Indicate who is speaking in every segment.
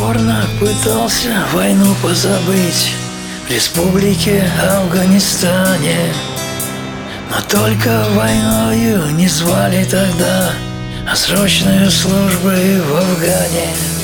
Speaker 1: Упорно пытался войну позабыть В республике Афганистане. Но только войною не звали тогда А срочную службу в Афгане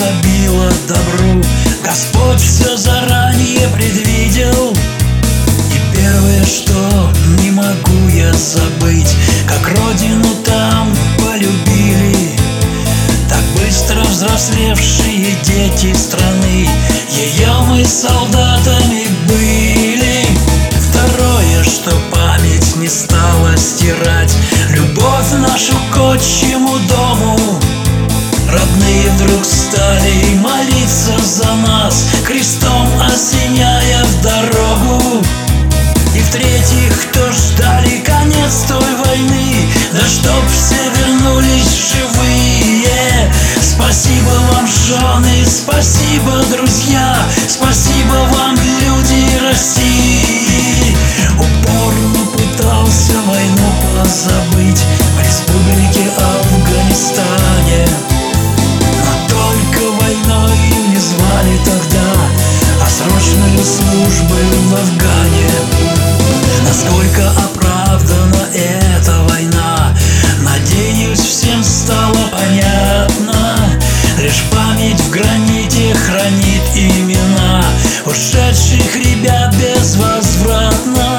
Speaker 1: всегда, пособило добру. Господь все заранее предвидел. И первое, что не могу я забыть Как родину там полюбили. Так быстро взрослевшие дети страны Ее мы солдатами Родные вдруг стали молиться за нас Крестом осеняя в дорогу. И в-третьих, кто ждали конец той войны? Да чтоб все вернулись живые. Спасибо вам, жены, спасибо, друзья Спасибо безвозвратно.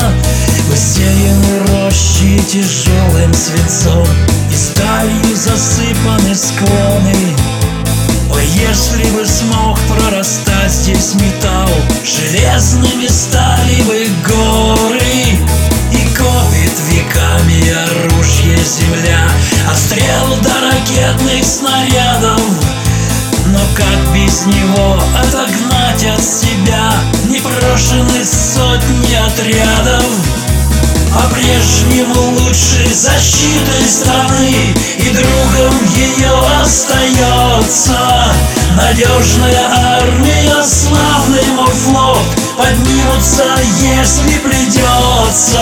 Speaker 1: Усеяны рощи тяжелым свинцом И сталью засыпаны склоны. Ой, если бы смог прорастать здесь металл Железными стали бы горы. И копит веками оружие земля От стрел до ракетных снарядов как без него отогнать от себя Непрошенные сотни отрядов. По-прежнему лучшей защитой страны И другом ее остается Надежная армия, славный мой флот. Поднимутся, если придется